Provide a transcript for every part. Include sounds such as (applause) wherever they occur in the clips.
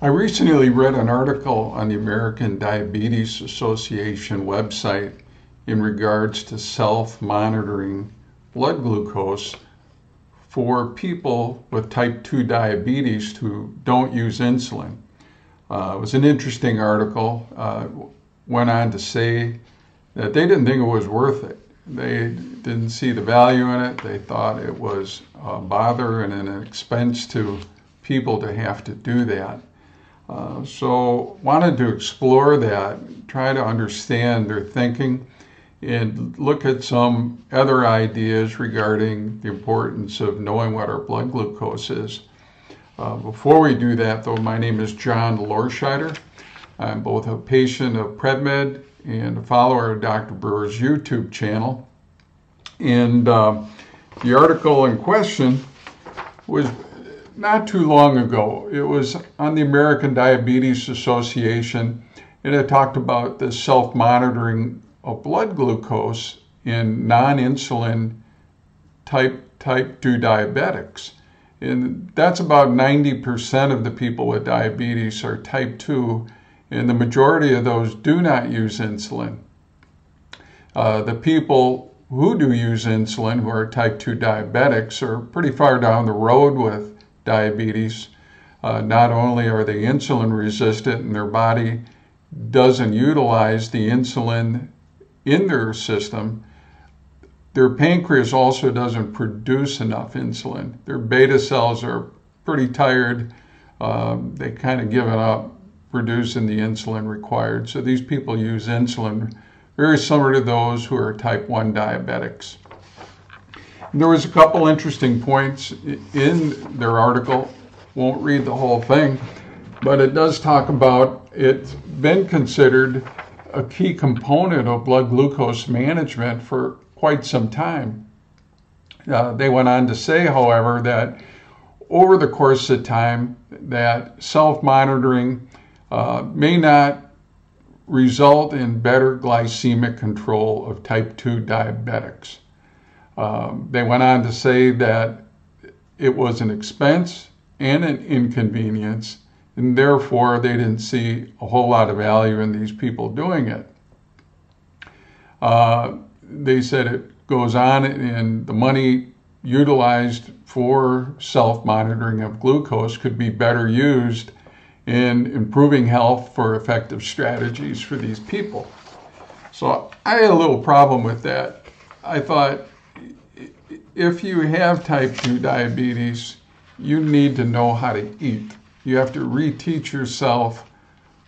I recently read an article on the American Diabetes Association website in regards to self monitoring blood glucose for people with type 2 diabetes who don't use insulin. Uh, it was an interesting article. Uh, went on to say that they didn't think it was worth it. They didn't see the value in it. They thought it was a bother and an expense to people to have to do that. Uh, so wanted to explore that, try to understand their thinking, and look at some other ideas regarding the importance of knowing what our blood glucose is. Uh, before we do that, though, my name is John Lorscheider. I'm both a patient of PrevMed and a follower of Dr. Brewer's YouTube channel. And uh, the article in question was not too long ago. It was on the American Diabetes Association, and it talked about the self monitoring of blood glucose in non insulin type, type 2 diabetics. And that's about 90% of the people with diabetes are type 2, and the majority of those do not use insulin. Uh, the people who do use insulin, who are type 2 diabetics, are pretty far down the road with diabetes. Uh, not only are they insulin resistant and their body doesn't utilize the insulin in their system, their pancreas also doesn't produce enough insulin. Their beta cells are pretty tired. Um, they kind of given up producing the insulin required. So these people use insulin very similar to those who are type 1 diabetics. There was a couple interesting points in their article. Won't read the whole thing, but it does talk about it's been considered a key component of blood glucose management for quite some time. Uh, they went on to say, however, that over the course of time, that self-monitoring uh, may not result in better glycemic control of type 2 diabetics. Um, they went on to say that it was an expense and an inconvenience, and therefore they didn't see a whole lot of value in these people doing it. Uh, they said it goes on, and the money utilized for self monitoring of glucose could be better used in improving health for effective strategies for these people. So I had a little problem with that. I thought if you have type 2 diabetes, you need to know how to eat. You have to reteach yourself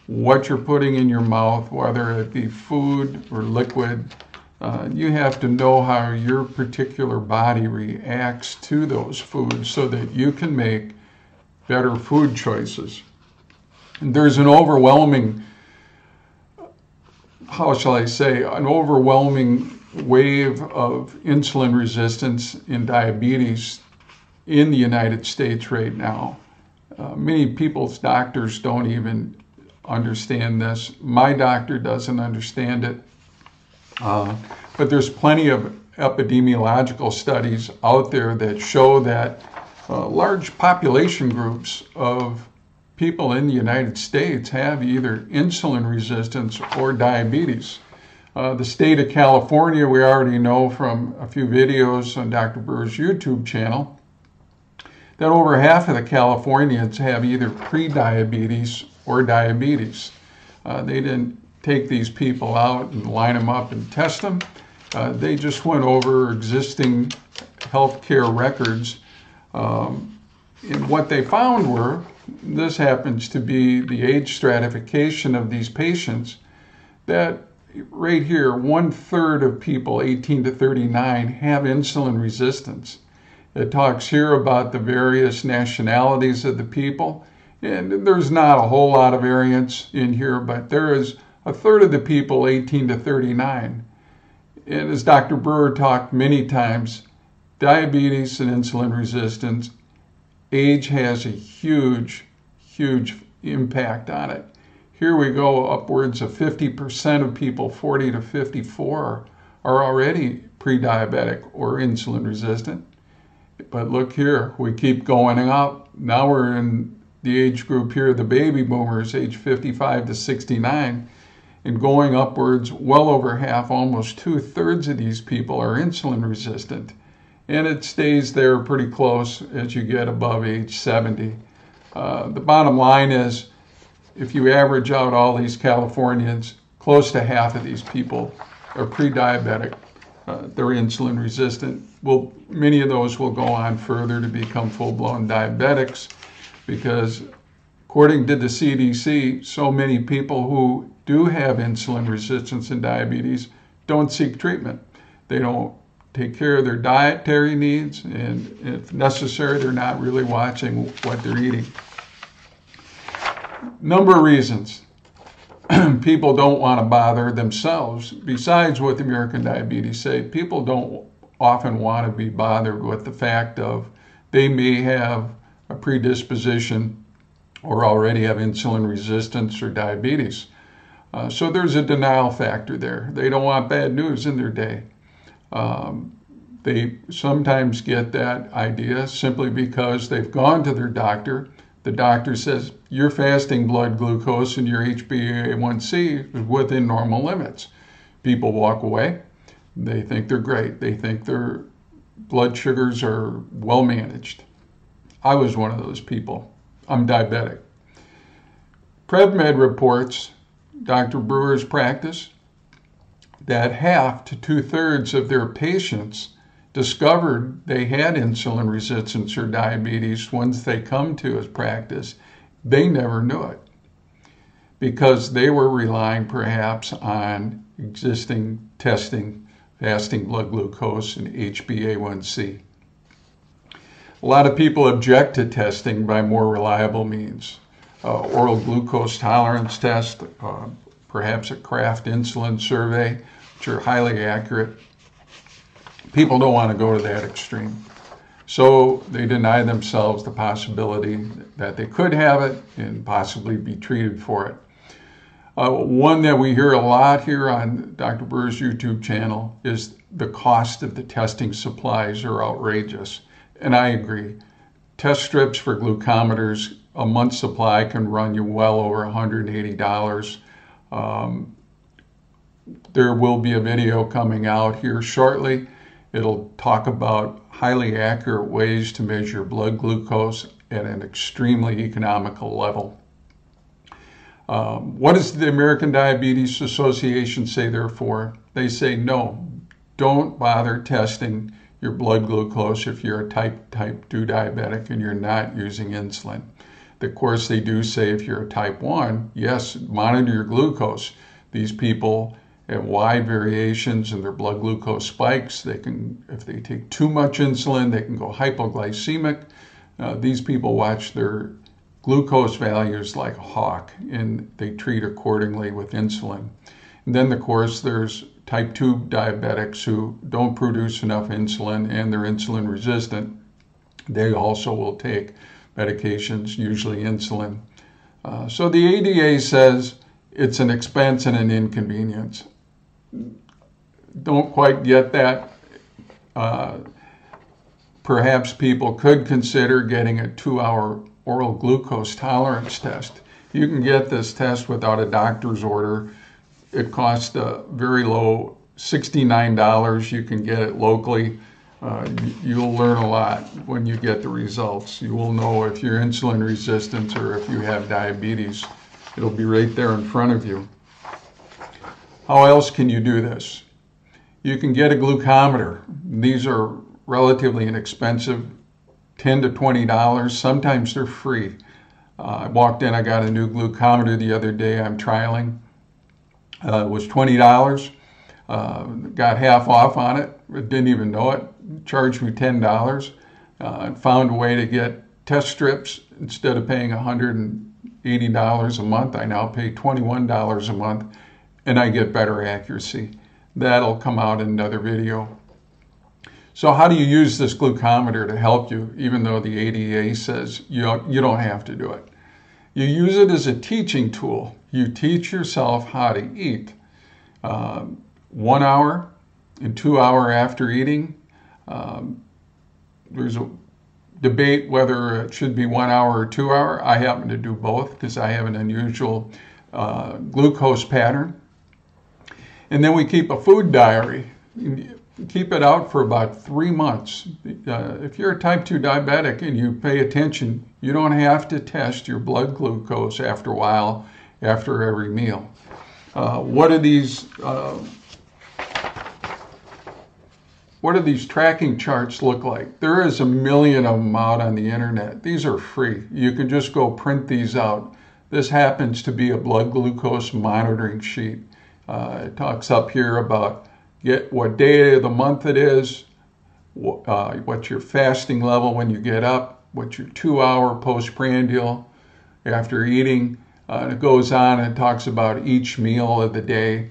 what you're putting in your mouth, whether it be food or liquid. Uh, you have to know how your particular body reacts to those foods so that you can make better food choices. And there's an overwhelming, how shall I say, an overwhelming wave of insulin resistance in diabetes in the United States right now. Uh, many people's doctors don't even understand this. My doctor doesn't understand it. Uh, but there's plenty of epidemiological studies out there that show that uh, large population groups of people in the United States have either insulin resistance or diabetes. Uh, the state of California, we already know from a few videos on Dr. Brewer's YouTube channel that over half of the Californians have either pre-diabetes or diabetes. Uh, they didn't take these people out and line them up and test them. Uh, they just went over existing healthcare records. Um, and what they found were this happens to be the age stratification of these patients that right here, one third of people 18 to 39 have insulin resistance. It talks here about the various nationalities of the people, and there's not a whole lot of variance in here, but there is a third of the people 18 to 39. And as Dr. Brewer talked many times, diabetes and insulin resistance, age has a huge, huge impact on it. Here we go, upwards of 50% of people 40 to 54 are already pre diabetic or insulin resistant. But look here, we keep going up. Now we're in the age group here, the baby boomers, age 55 to 69, and going upwards, well over half, almost two thirds of these people are insulin resistant. And it stays there pretty close as you get above age 70. Uh, the bottom line is if you average out all these Californians, close to half of these people are pre diabetic. Uh, they're insulin resistant. Well, many of those will go on further to become full blown diabetics because, according to the CDC, so many people who do have insulin resistance and diabetes don't seek treatment. They don't take care of their dietary needs, and if necessary, they're not really watching what they're eating. Number of reasons (clears throat) people don't want to bother themselves. Besides what the American Diabetes say, people don't often want to be bothered with the fact of they may have a predisposition or already have insulin resistance or diabetes. Uh, so there's a denial factor there. They don't want bad news in their day. Um, they sometimes get that idea simply because they've gone to their doctor. The doctor says your fasting blood glucose and your HbA1c is within normal limits. People walk away. They think they're great. They think their blood sugars are well managed. I was one of those people. I'm diabetic. PrevMed reports Dr. Brewer's practice that half to two thirds of their patients discovered they had insulin resistance or diabetes once they come to his practice. They never knew it because they were relying perhaps on existing testing, fasting blood glucose, and HbA1c. A lot of people object to testing by more reliable means uh, oral glucose tolerance test, uh, perhaps a Kraft insulin survey, which are highly accurate. People don't want to go to that extreme. So they deny themselves the possibility that they could have it and possibly be treated for it. Uh, one that we hear a lot here on Dr. Brewer's YouTube channel is the cost of the testing supplies are outrageous. And I agree. Test strips for glucometers a month supply can run you well over $180. Um, there will be a video coming out here shortly. It'll talk about highly accurate ways to measure blood glucose at an extremely economical level. Um, what does the American Diabetes Association say, therefore? They say no, don't bother testing your blood glucose if you're a type type 2 diabetic and you're not using insulin. Of course, they do say if you're a type 1, yes, monitor your glucose. These people have wide variations in their blood glucose spikes. They can, if they take too much insulin, they can go hypoglycemic. Uh, these people watch their glucose values like a hawk and they treat accordingly with insulin. And then, of course, there's type 2 diabetics who don't produce enough insulin and they're insulin resistant. They also will take medications, usually insulin. Uh, so the ADA says it's an expense and an inconvenience. Don't quite get that. Uh, perhaps people could consider getting a two hour oral glucose tolerance test. You can get this test without a doctor's order. It costs a very low $69. You can get it locally uh, you'll learn a lot when you get the results. You will know if you're insulin resistant or if you have diabetes. It'll be right there in front of you. How else can you do this? You can get a glucometer. These are relatively inexpensive, 10 to $20. Sometimes they're free. Uh, I walked in, I got a new glucometer the other day I'm trialing. Uh, it was $20. Uh, got half off on it, didn't even know it charged me $10 uh, found a way to get test strips instead of paying $180 a month. I now pay $21 a month and I get better accuracy. That'll come out in another video. So, how do you use this glucometer to help you, even though the ADA says you you don't have to do it? You use it as a teaching tool. You teach yourself how to eat. Um, one hour and two hour after eating, um, there's a debate whether it should be one hour or two hour. I happen to do both because I have an unusual uh, glucose pattern. And then we keep a food diary. Keep it out for about three months. Uh, if you're a type 2 diabetic and you pay attention, you don't have to test your blood glucose after a while, after every meal. Uh, what do these uh, what do these tracking charts look like? There is a million of them out on the internet. These are free. You can just go print these out. This happens to be a blood glucose monitoring sheet. Uh, it talks up here about get what day of the month it is, uh, what's your fasting level when you get up, what's your two hour postprandial after eating. Uh, and it goes on and talks about each meal of the day.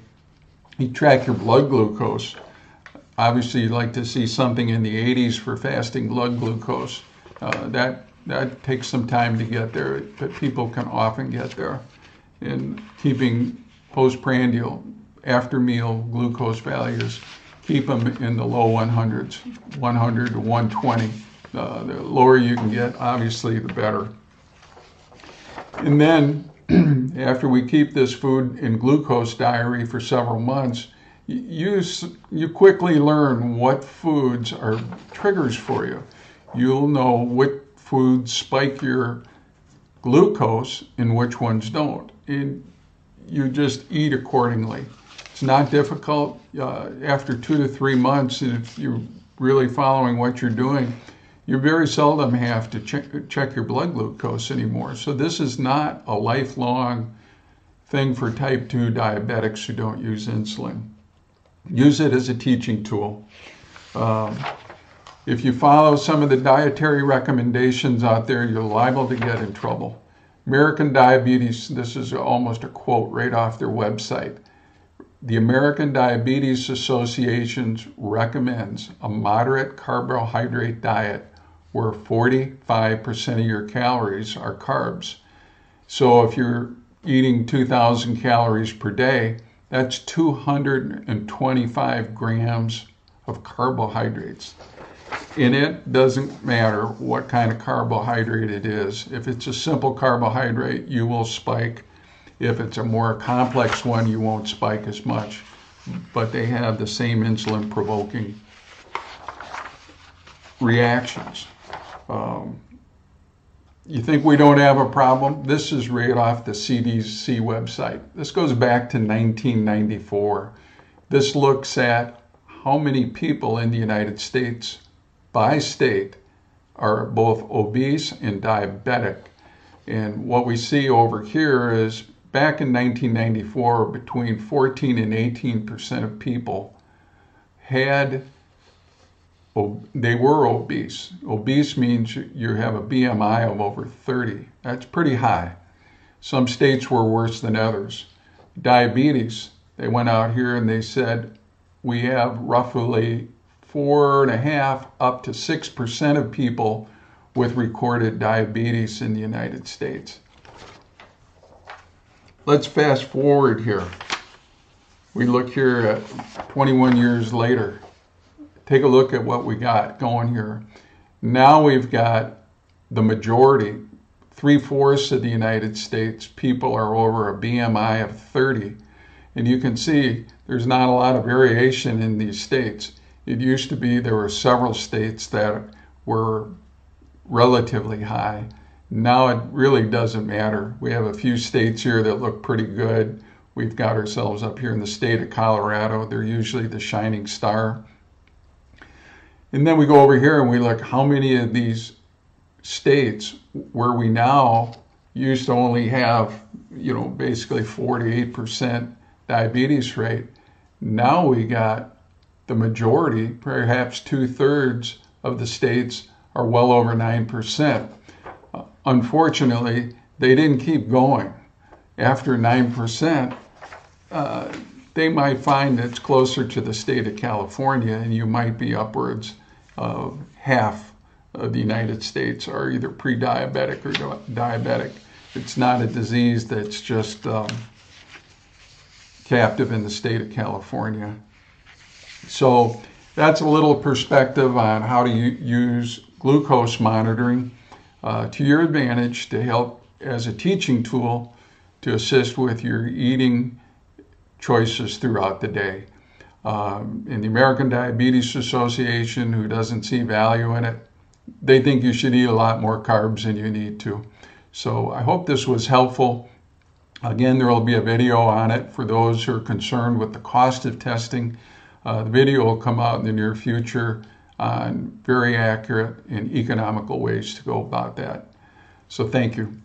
You track your blood glucose. Obviously, you'd like to see something in the 80s for fasting blood glucose. Uh, that that takes some time to get there, but people can often get there. In keeping postprandial, after meal glucose values, keep them in the low 100s, 100 to 120. Uh, the lower you can get, obviously, the better. And then, (clears throat) after we keep this food in glucose diary for several months, you, you quickly learn what foods are triggers for you. You'll know what foods spike your glucose and which ones don't. And you just eat accordingly. It's not difficult. Uh, after two to three months, if you're really following what you're doing, you very seldom have to check, check your blood glucose anymore. So this is not a lifelong thing for type 2 diabetics who don't use insulin. Use it as a teaching tool. Um, if you follow some of the dietary recommendations out there, you're liable to get in trouble. American Diabetes, this is almost a quote right off their website. The American Diabetes Association recommends a moderate carbohydrate diet where 45% of your calories are carbs. So if you're eating 2,000 calories per day, that's 225 grams of carbohydrates in it doesn't matter what kind of carbohydrate it is. If it's a simple carbohydrate, you will spike. If it's a more complex one, you won't spike as much. But they have the same insulin provoking reactions. Um, you think we don't have a problem? This is right off the CDC website. This goes back to 1994. This looks at how many people in the United States by state are both obese and diabetic. And what we see over here is back in 1994, between 14 and 18 percent of people had they were obese. Obese means you have a BMI of over 30. That's pretty high. Some states were worse than others. Diabetes, they went out here and they said we have roughly four and a half up to six percent of people with recorded diabetes in the United States. Let's fast forward here. We look here at 21 years later. Take a look at what we got going here. Now we've got the majority, three fourths of the United States, people are over a BMI of 30. And you can see there's not a lot of variation in these states. It used to be there were several states that were relatively high. Now it really doesn't matter. We have a few states here that look pretty good. We've got ourselves up here in the state of Colorado. They're usually the shining star. And then we go over here and we look how many of these states where we now used to only have, you know, basically 48% diabetes rate. Now we got the majority, perhaps two thirds of the states, are well over 9%. Uh, unfortunately, they didn't keep going. After 9%, uh, they might find it's closer to the state of California, and you might be upwards of half of the United States are either pre diabetic or diabetic. It's not a disease that's just um, captive in the state of California. So that's a little perspective on how to use glucose monitoring uh, to your advantage to help as a teaching tool to assist with your eating choices throughout the day. Um, in the American Diabetes Association, who doesn't see value in it, they think you should eat a lot more carbs than you need to. So I hope this was helpful. Again, there will be a video on it for those who are concerned with the cost of testing. Uh, the video will come out in the near future on very accurate and economical ways to go about that. So thank you.